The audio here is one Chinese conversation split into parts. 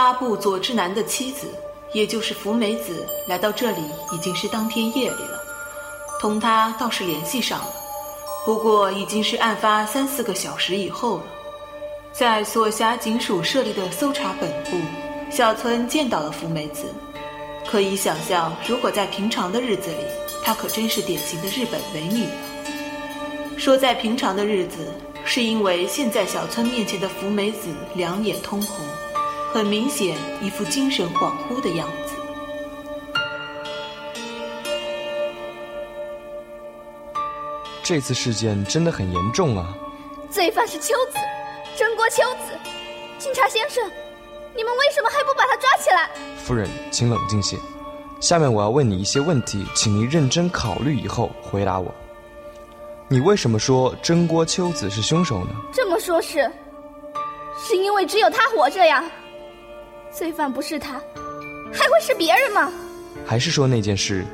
阿部佐之男的妻子，也就是福美子，来到这里已经是当天夜里了。同他倒是联系上了，不过已经是案发三四个小时以后了。在所辖警署设立的搜查本部，小村见到了福美子。可以想象，如果在平常的日子里，她可真是典型的日本美女啊。说在平常的日子，是因为现在小村面前的福美子两眼通红，很明显一副精神恍惚的样子。这次事件真的很严重啊！罪犯是秋子，真锅秋子。警察先生，你们为什么还不把他抓起来？夫人，请冷静些。下面我要问你一些问题，请您认真考虑以后回答我。你为什么说真锅秋子是凶手呢？这么说，是，是因为只有他活着呀。罪犯不是他，还会是别人吗？还是说那件事，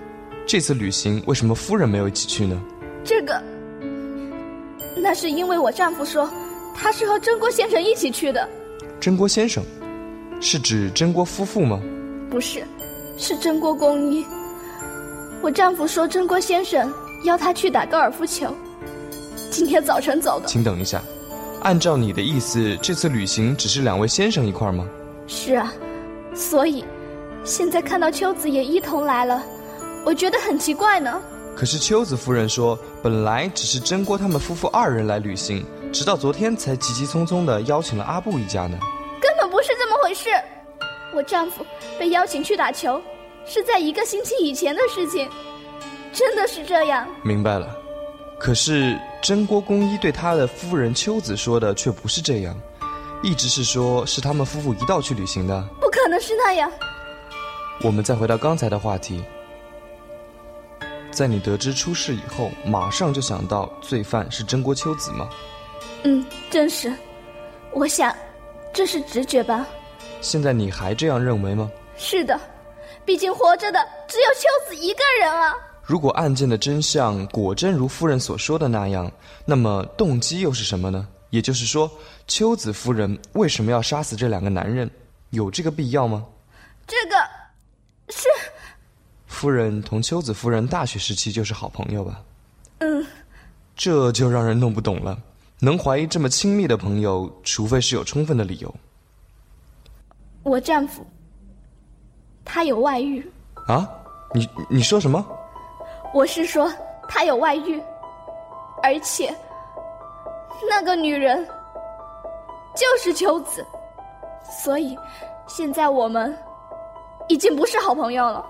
这次旅行为什么夫人没有一起去呢？这个，那是因为我丈夫说，他是和真锅先生一起去的。真锅先生，是指真锅夫妇吗？不是，是真锅公一。我丈夫说真锅先生邀他去打高尔夫球。今天早晨走的。请等一下，按照你的意思，这次旅行只是两位先生一块吗？是啊，所以现在看到秋子也一同来了，我觉得很奇怪呢。可是秋子夫人说，本来只是真锅他们夫妇二人来旅行，直到昨天才急急匆匆的邀请了阿布一家呢。根本不是这么回事，我丈夫被邀请去打球，是在一个星期以前的事情，真的是这样。明白了。可是真锅公一对他的夫人秋子说的却不是这样，一直是说是他们夫妇一道去旅行的。不可能是那样。我们再回到刚才的话题，在你得知出事以后，马上就想到罪犯是真国秋子吗？嗯，正是。我想，这是直觉吧。现在你还这样认为吗？是的，毕竟活着的只有秋子一个人啊。如果案件的真相果真如夫人所说的那样，那么动机又是什么呢？也就是说，秋子夫人为什么要杀死这两个男人？有这个必要吗？这个是夫人同秋子夫人大学时期就是好朋友吧？嗯，这就让人弄不懂了。能怀疑这么亲密的朋友，除非是有充分的理由。我丈夫他有外遇啊？你你说什么？我是说，他有外遇，而且那个女人就是秋子，所以现在我们已经不是好朋友了。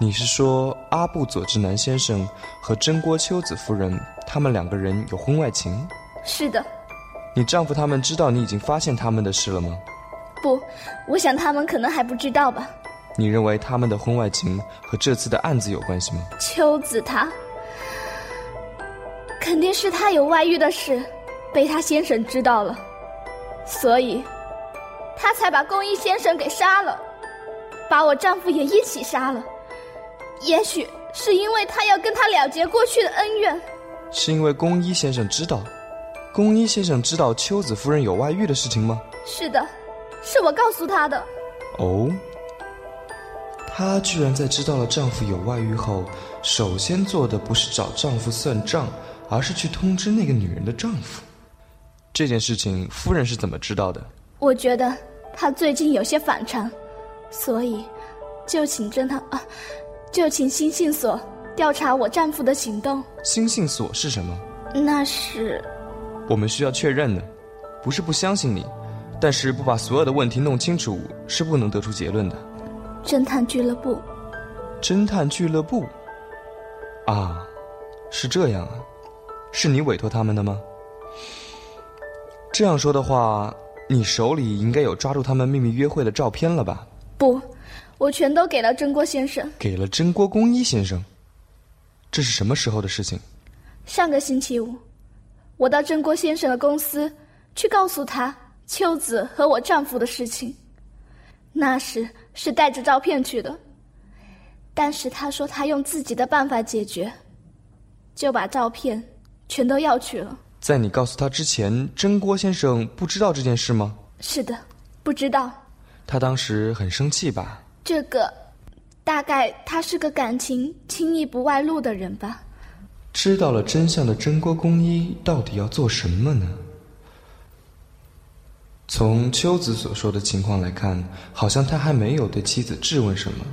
你是说阿布佐治南先生和真锅秋子夫人他们两个人有婚外情？是的。你丈夫他们知道你已经发现他们的事了吗？不，我想他们可能还不知道吧。你认为他们的婚外情和这次的案子有关系吗？秋子他，肯定是他有外遇的事，被他先生知道了，所以，他才把公一先生给杀了，把我丈夫也一起杀了。也许是因为他要跟他了结过去的恩怨。是因为公一先生知道，公一先生知道秋子夫人有外遇的事情吗？是的，是我告诉他的。哦。她居然在知道了丈夫有外遇后，首先做的不是找丈夫算账，而是去通知那个女人的丈夫。这件事情，夫人是怎么知道的？我觉得她最近有些反常，所以就请侦探啊，就请星信所调查我丈夫的行动。星信所是什么？那是我们需要确认的，不是不相信你，但是不把所有的问题弄清楚是不能得出结论的。侦探俱乐部，侦探俱乐部，啊，是这样啊，是你委托他们的吗？这样说的话，你手里应该有抓住他们秘密约会的照片了吧？不，我全都给了真锅先生。给了真锅公一先生。这是什么时候的事情？上个星期五，我到真锅先生的公司去告诉他秋子和我丈夫的事情。那时是带着照片去的，但是他说他用自己的办法解决，就把照片全都要去了。在你告诉他之前，真锅先生不知道这件事吗？是的，不知道。他当时很生气吧？这个，大概他是个感情轻易不外露的人吧。知道了真相的真锅公一到底要做什么呢？从秋子所说的情况来看，好像他还没有对妻子质问什么。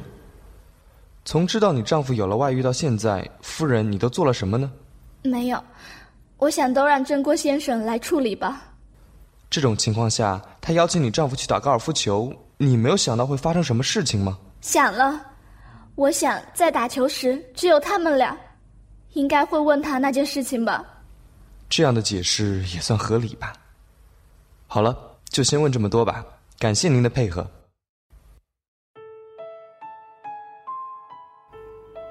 从知道你丈夫有了外遇到现在，夫人，你都做了什么呢？没有，我想都让郑郭先生来处理吧。这种情况下，他邀请你丈夫去打高尔夫球，你没有想到会发生什么事情吗？想了，我想在打球时只有他们俩，应该会问他那件事情吧。这样的解释也算合理吧。好了，就先问这么多吧。感谢您的配合。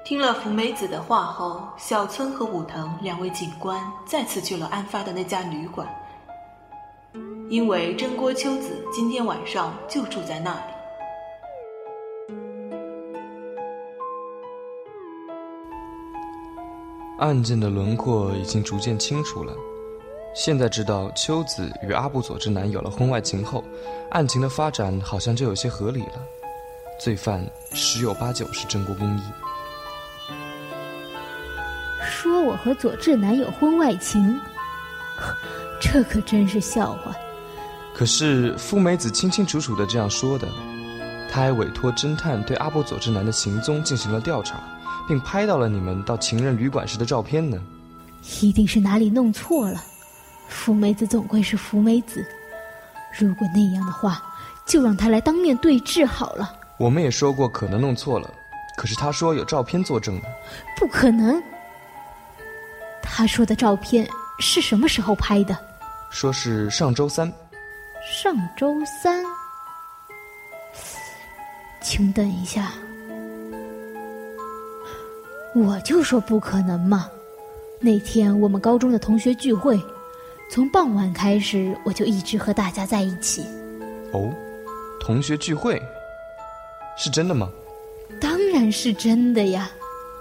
听了福美子的话后，小村和武藤两位警官再次去了案发的那家旅馆，因为真锅秋子今天晚上就住在那里。案件的轮廓已经逐渐清楚了，现在知道秋子与阿部佐之男有了婚外情后，案情的发展好像就有些合理了，罪犯十有八九是真锅公一。我和佐治男有婚外情，这可真是笑话。可是富美子清清楚楚的这样说的，他还委托侦探对阿波佐治男的行踪进行了调查，并拍到了你们到情人旅馆时的照片呢。一定是哪里弄错了。福美子总归是福美子，如果那样的话，就让他来当面对质好了。我们也说过可能弄错了，可是他说有照片作证呢。不可能。他说的照片是什么时候拍的？说是上周三。上周三？请等一下，我就说不可能嘛！那天我们高中的同学聚会，从傍晚开始我就一直和大家在一起。哦，同学聚会是真的吗？当然是真的呀！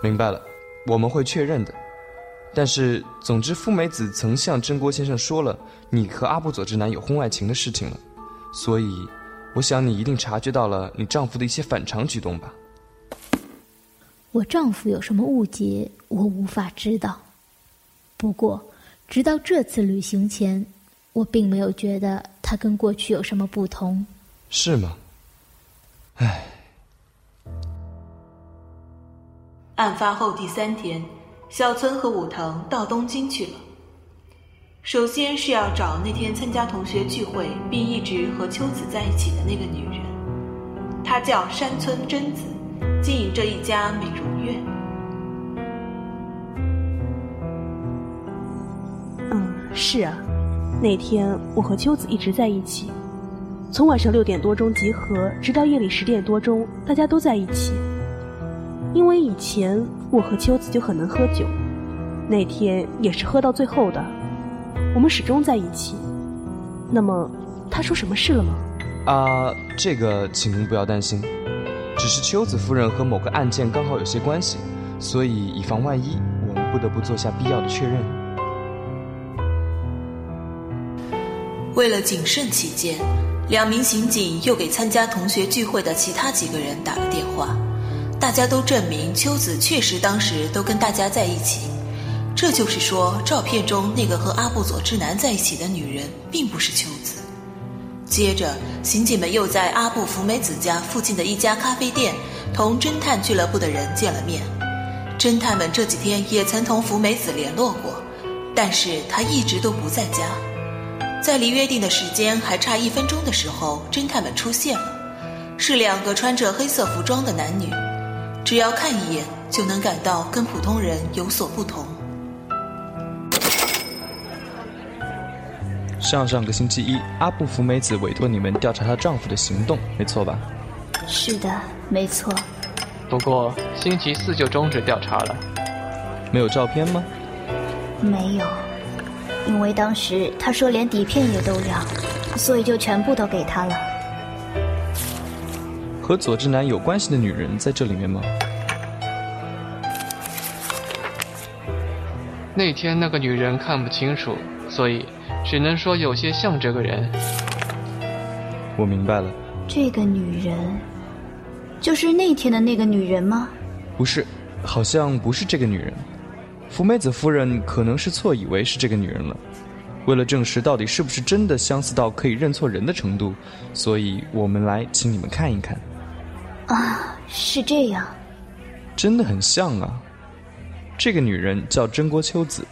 明白了，我们会确认的。但是，总之，富美子曾向真锅先生说了你和阿部佐之男有婚外情的事情了，所以，我想你一定察觉到了你丈夫的一些反常举动吧。我丈夫有什么误解，我无法知道。不过，直到这次旅行前，我并没有觉得他跟过去有什么不同。是吗？唉。案发后第三天。小村和武藤到东京去了。首先是要找那天参加同学聚会并一直和秋子在一起的那个女人，她叫山村贞子，经营着一家美容院。嗯，是啊，那天我和秋子一直在一起，从晚上六点多钟集合，直到夜里十点多钟，大家都在一起。因为以前我和秋子就很能喝酒，那天也是喝到最后的，我们始终在一起。那么，他出什么事了吗？啊，这个请您不要担心，只是秋子夫人和某个案件刚好有些关系，所以以防万一，我们不得不做下必要的确认。为了谨慎起见，两名刑警又给参加同学聚会的其他几个人打了电话。大家都证明秋子确实当时都跟大家在一起，这就是说，照片中那个和阿布佐之男在一起的女人并不是秋子。接着，刑警们又在阿布福美子家附近的一家咖啡店同侦探俱乐部的人见了面。侦探们这几天也曾同福美子联络过，但是她一直都不在家。在离约定的时间还差一分钟的时候，侦探们出现了，是两个穿着黑色服装的男女。只要看一眼，就能感到跟普通人有所不同。上上个星期一，阿布福美子委托你们调查她丈夫的行动，没错吧？是的，没错。不过星期四就终止调查了。没有照片吗？没有，因为当时他说连底片也都要，所以就全部都给他了。和佐治男有关系的女人在这里面吗？那天那个女人看不清楚，所以只能说有些像这个人。我明白了，这个女人，就是那天的那个女人吗？不是，好像不是这个女人。福美子夫人可能是错以为是这个女人了。为了证实到底是不是真的相似到可以认错人的程度，所以我们来请你们看一看。啊，是这样，真的很像啊。这个女人叫真锅秋子，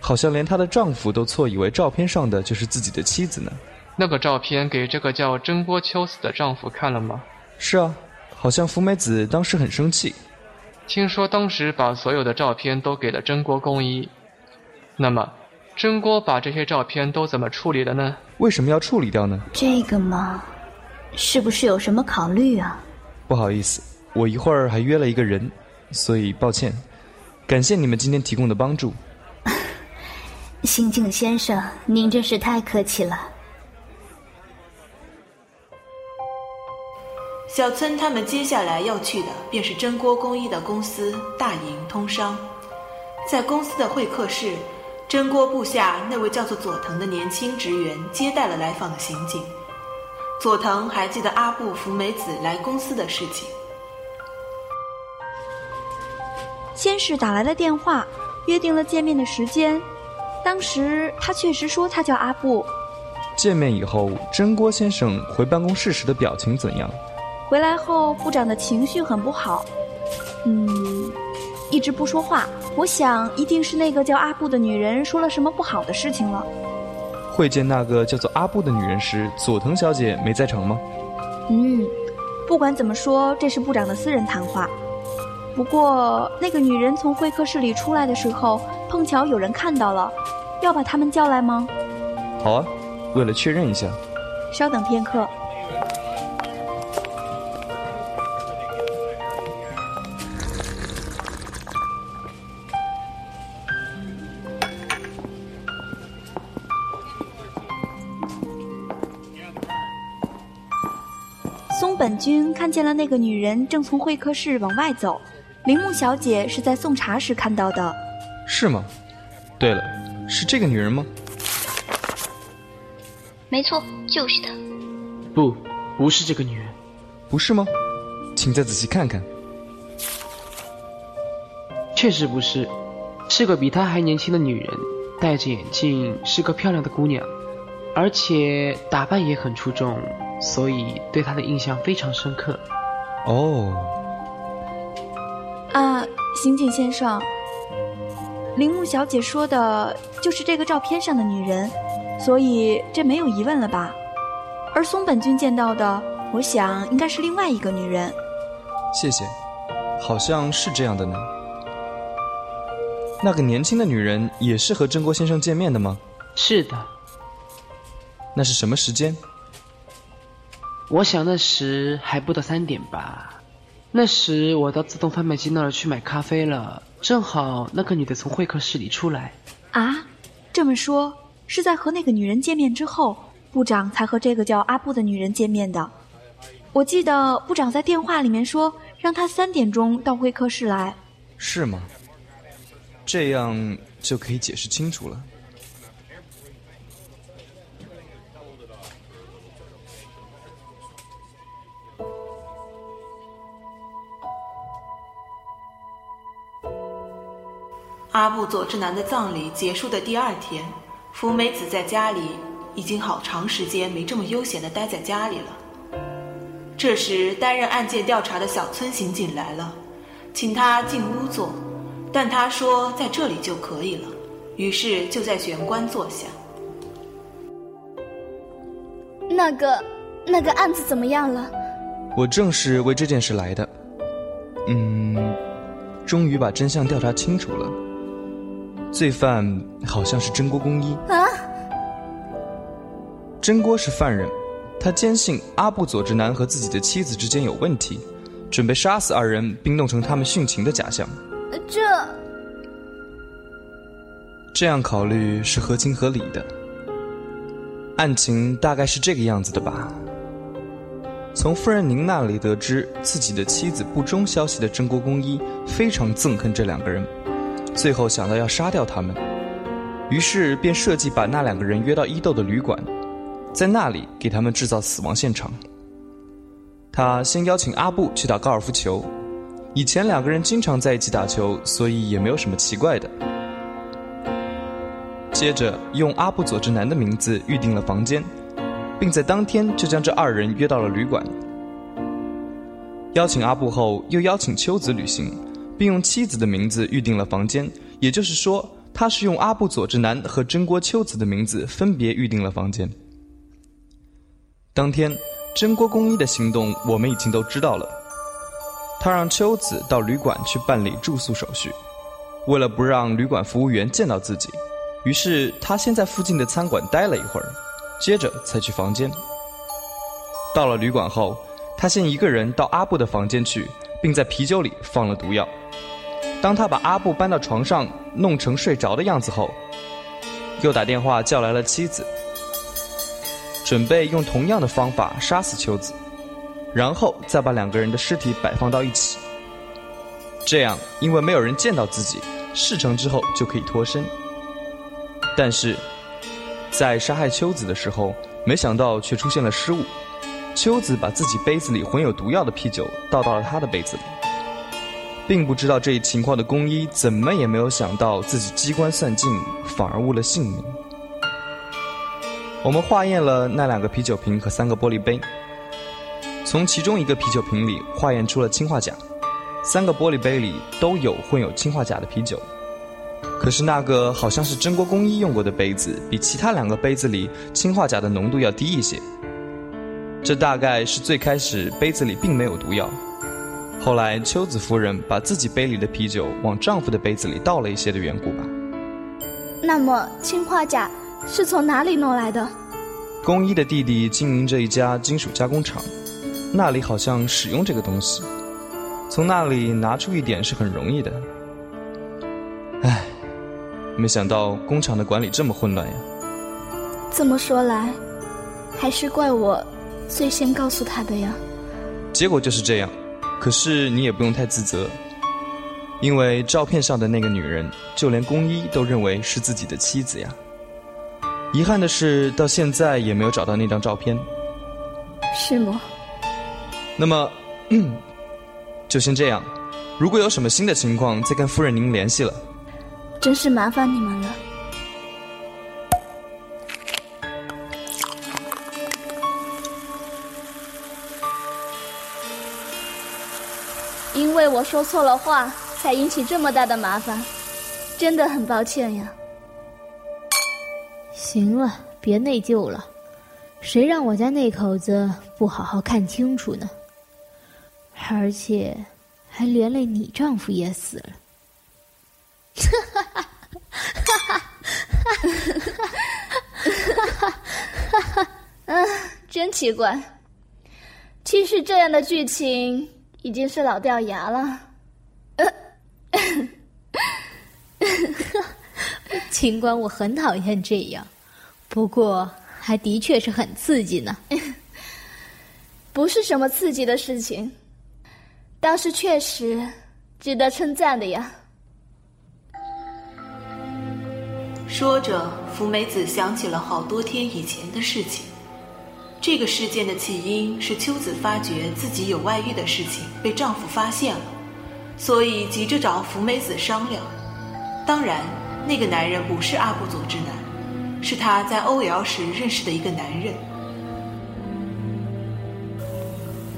好像连她的丈夫都错以为照片上的就是自己的妻子呢。那个照片给这个叫真锅秋子的丈夫看了吗？是啊，好像福美子当时很生气。听说当时把所有的照片都给了真锅公一。那么，真锅把这些照片都怎么处理的呢？为什么要处理掉呢？这个嘛，是不是有什么考虑啊？不好意思，我一会儿还约了一个人，所以抱歉。感谢你们今天提供的帮助。刑警先生，您真是太客气了。小村他们接下来要去的便是真锅工艺的公司大营通商，在公司的会客室，真锅部下那位叫做佐藤的年轻职员接待了来访的刑警。佐藤还记得阿布福美子来公司的事情。先是打来了电话，约定了见面的时间。当时他确实说他叫阿布。见面以后，真锅先生回办公室时的表情怎样？回来后，部长的情绪很不好，嗯，一直不说话。我想，一定是那个叫阿布的女人说了什么不好的事情了。会见那个叫做阿布的女人时，佐藤小姐没在场吗？嗯，不管怎么说，这是部长的私人谈话。不过，那个女人从会客室里出来的时候，碰巧有人看到了，要把他们叫来吗？好啊，为了确认一下。稍等片刻。见了那个女人正从会客室往外走。铃木小姐是在送茶时看到的，是吗？对了，是这个女人吗？没错，就是她。不，不是这个女人。不是吗？请再仔细看看。确实不是，是个比她还年轻的女人，戴着眼镜，是个漂亮的姑娘，而且打扮也很出众，所以对他的印象非常深刻。哦。啊，刑警先生，铃木小姐说的就是这个照片上的女人，所以这没有疑问了吧？而松本君见到的，我想应该是另外一个女人。谢谢，好像是这样的呢。那个年轻的女人也是和真锅先生见面的吗？是的。那是什么时间？我想那时还不到三点吧。那时我到自动贩卖机那儿去买咖啡了，正好那个女的从会客室里出来。啊，这么说是在和那个女人见面之后，部长才和这个叫阿布的女人见面的。我记得部长在电话里面说，让他三点钟到会客室来。是吗？这样就可以解释清楚了。阿布佐治男的葬礼结束的第二天，福美子在家里已经好长时间没这么悠闲的待在家里了。这时，担任案件调查的小村刑警来了，请他进屋坐，但他说在这里就可以了，于是就在玄关坐下。那个，那个案子怎么样了？我正是为这件事来的。嗯，终于把真相调查清楚了。罪犯好像是真锅公一啊！真锅是犯人，他坚信阿布佐之男和自己的妻子之间有问题，准备杀死二人，并弄成他们殉情的假象。这这样考虑是合情合理的。案情大概是这个样子的吧？从夫人您那里得知自己的妻子不忠消息的真锅公一非常憎恨这两个人。最后想到要杀掉他们，于是便设计把那两个人约到伊豆的旅馆，在那里给他们制造死亡现场。他先邀请阿布去打高尔夫球。以前两个人经常在一起打球，所以也没有什么奇怪的。接着用阿布佐治男的名字预定了房间，并在当天就将这二人约到了旅馆。邀请阿布后，又邀请秋子旅行，并用妻子的名字预定了房间。也就是说，他是用阿布佐之男和真锅秋子的名字分别预定了房间。当天，真锅公一的行动我们已经都知道了。他让秋子到旅馆去办理住宿手续，为了不让旅馆服务员见到自己，于是他先在附近的餐馆待了一会儿，接着才去房间。到了旅馆后，他先一个人到阿布的房间去，并在啤酒里放了毒药。当他把阿布搬到床上，弄成睡着的样子后，又打电话叫来了妻子，准备用同样的方法杀死秋子。然后再把两个人的尸体摆放到一起，这样因为没有人见到自己，事成之后就可以脱身。但是，在杀害秋子的时候，没想到却出现了失误。秋子把自己杯子里混有毒药的啤酒倒到了他的杯子里，并不知道这一情况的宫一怎么也没有想到自己机关算尽，反而误了性命。我们化验了那两个啤酒瓶和三个玻璃杯。从其中一个啤酒瓶里化验出了氰化钾，三个玻璃杯里都有混有氰化钾的啤酒，可是那个好像是真锅工一用过的杯子，比其他两个杯子里氰化钾的浓度要低一些。这大概是最开始杯子里并没有毒药，后来秋子夫人把自己杯里的啤酒往丈夫的杯子里倒了一些的缘故吧。那么氰化钾是从哪里弄来的？工一的弟弟经营着一家金属加工厂。那里好像使用这个东西，从那里拿出一点是很容易的。唉，没想到工厂的管理这么混乱呀。这么说来，还是怪我最先告诉他的呀。结果就是这样，可是你也不用太自责，因为照片上的那个女人，就连宫一都认为是自己的妻子呀。遗憾的是，到现在也没有找到那张照片。是吗？那么，嗯，就先这样。如果有什么新的情况，再跟夫人您联系了。真是麻烦你们了。我说错了话，才引起这么大的麻烦，真的很抱歉呀。行了，别内疚了。谁让我家那口子不好好看清楚呢？而且，还连累你丈夫也死了。哈哈哈哈哈！哈哈哈哈哈！嗯，真奇怪。其实这样的剧情已经是老掉牙了。尽管我很讨厌这样，不过还的确是很刺激呢。不是什么刺激的事情。倒是确实值得称赞的呀。说着，福美子想起了好多天以前的事情。这个事件的起因是秋子发觉自己有外遇的事情被丈夫发现了，所以急着找福美子商量。当然，那个男人不是阿布佐之男，是他在 OL 时认识的一个男人。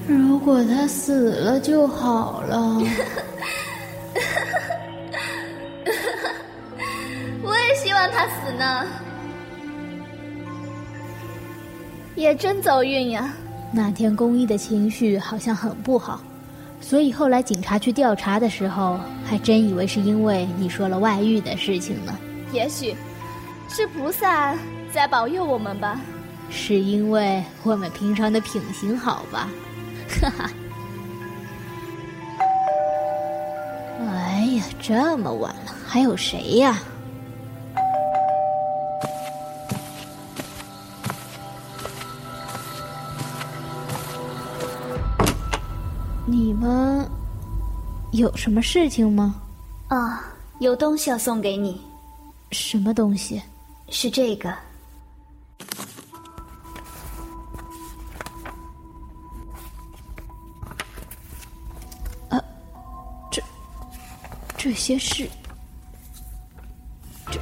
如果他死了就好了。我也希望他死呢。也真走运呀。那天公一的情绪好像很不好，所以后来警察去调查的时候，还真以为是因为你说了外遇的事情呢。也许是菩萨在保佑我们吧。是因为我们平常的品行好吧。哈哈！哎呀，这么晚了，还有谁呀？你有什么事情吗？啊，有东西要送给你。什么东西？是这个。这这些事，这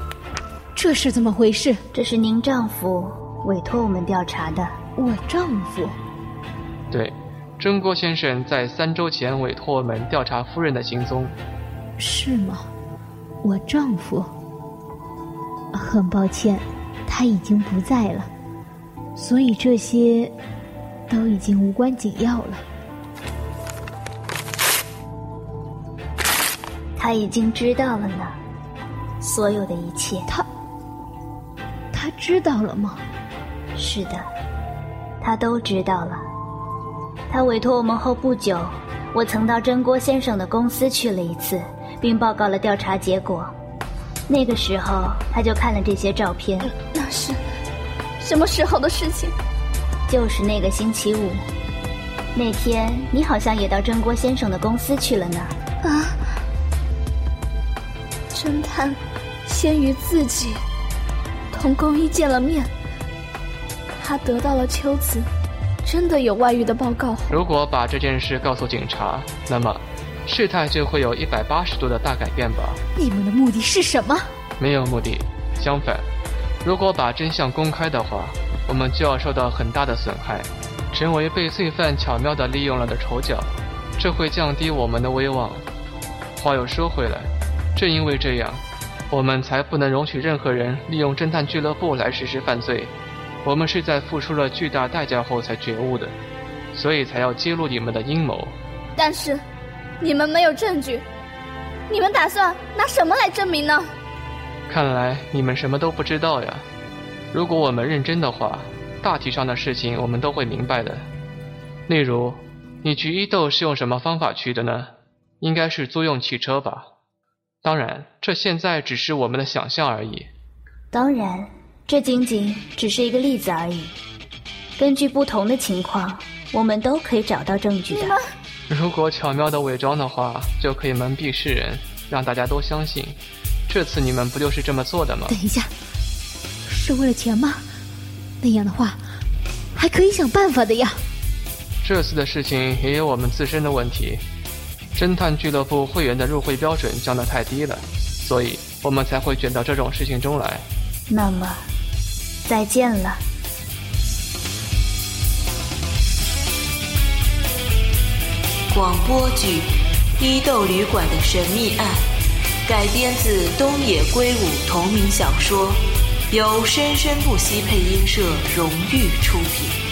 这是怎么回事？这是您丈夫委托我们调查的。我丈夫。对。真锅先生在三周前委托我们调查夫人的行踪。是吗？我丈夫？很抱歉，他已经不在了，所以这些都已经无关紧要了。他已经知道了呢，所有的一切。他，他知道了吗？是的，他都知道了。他委托我们后不久，我曾到真锅先生的公司去了一次，并报告了调查结果。那个时候，他就看了这些照片。那是什么时候的事情？就是那个星期五。那天你好像也到真锅先生的公司去了呢。啊！侦探先于自己同宫一见了面，他得到了秋子真的有外遇的报告。如果把这件事告诉警察，那么事态就会有一百八十度的大改变吧？你们的目的是什么？没有目的，相反，如果把真相公开的话，我们就要受到很大的损害，成为被罪犯巧妙地利用了的丑角，这会降低我们的威望。话又说回来。正因为这样，我们才不能容许任何人利用侦探俱乐部来实施犯罪。我们是在付出了巨大代价后才觉悟的，所以才要揭露你们的阴谋。但是，你们没有证据，你们打算拿什么来证明呢？看来你们什么都不知道呀。如果我们认真的话，大体上的事情我们都会明白的。例如，你去伊豆是用什么方法去的呢？应该是租用汽车吧。当然，这现在只是我们的想象而已。当然，这仅仅只是一个例子而已。根据不同的情况，我们都可以找到证据的。如果巧妙的伪装的话，就可以蒙蔽世人，让大家都相信。这次你们不就是这么做的吗？等一下，是为了钱吗？那样的话，还可以想办法的呀。这次的事情也有我们自身的问题。侦探俱乐部会员的入会标准降得太低了，所以我们才会卷到这种事情中来。那么，再见了。广播剧《伊豆旅馆的神秘案》改编自东野圭吾同名小说，由生生不息配音社荣誉出品。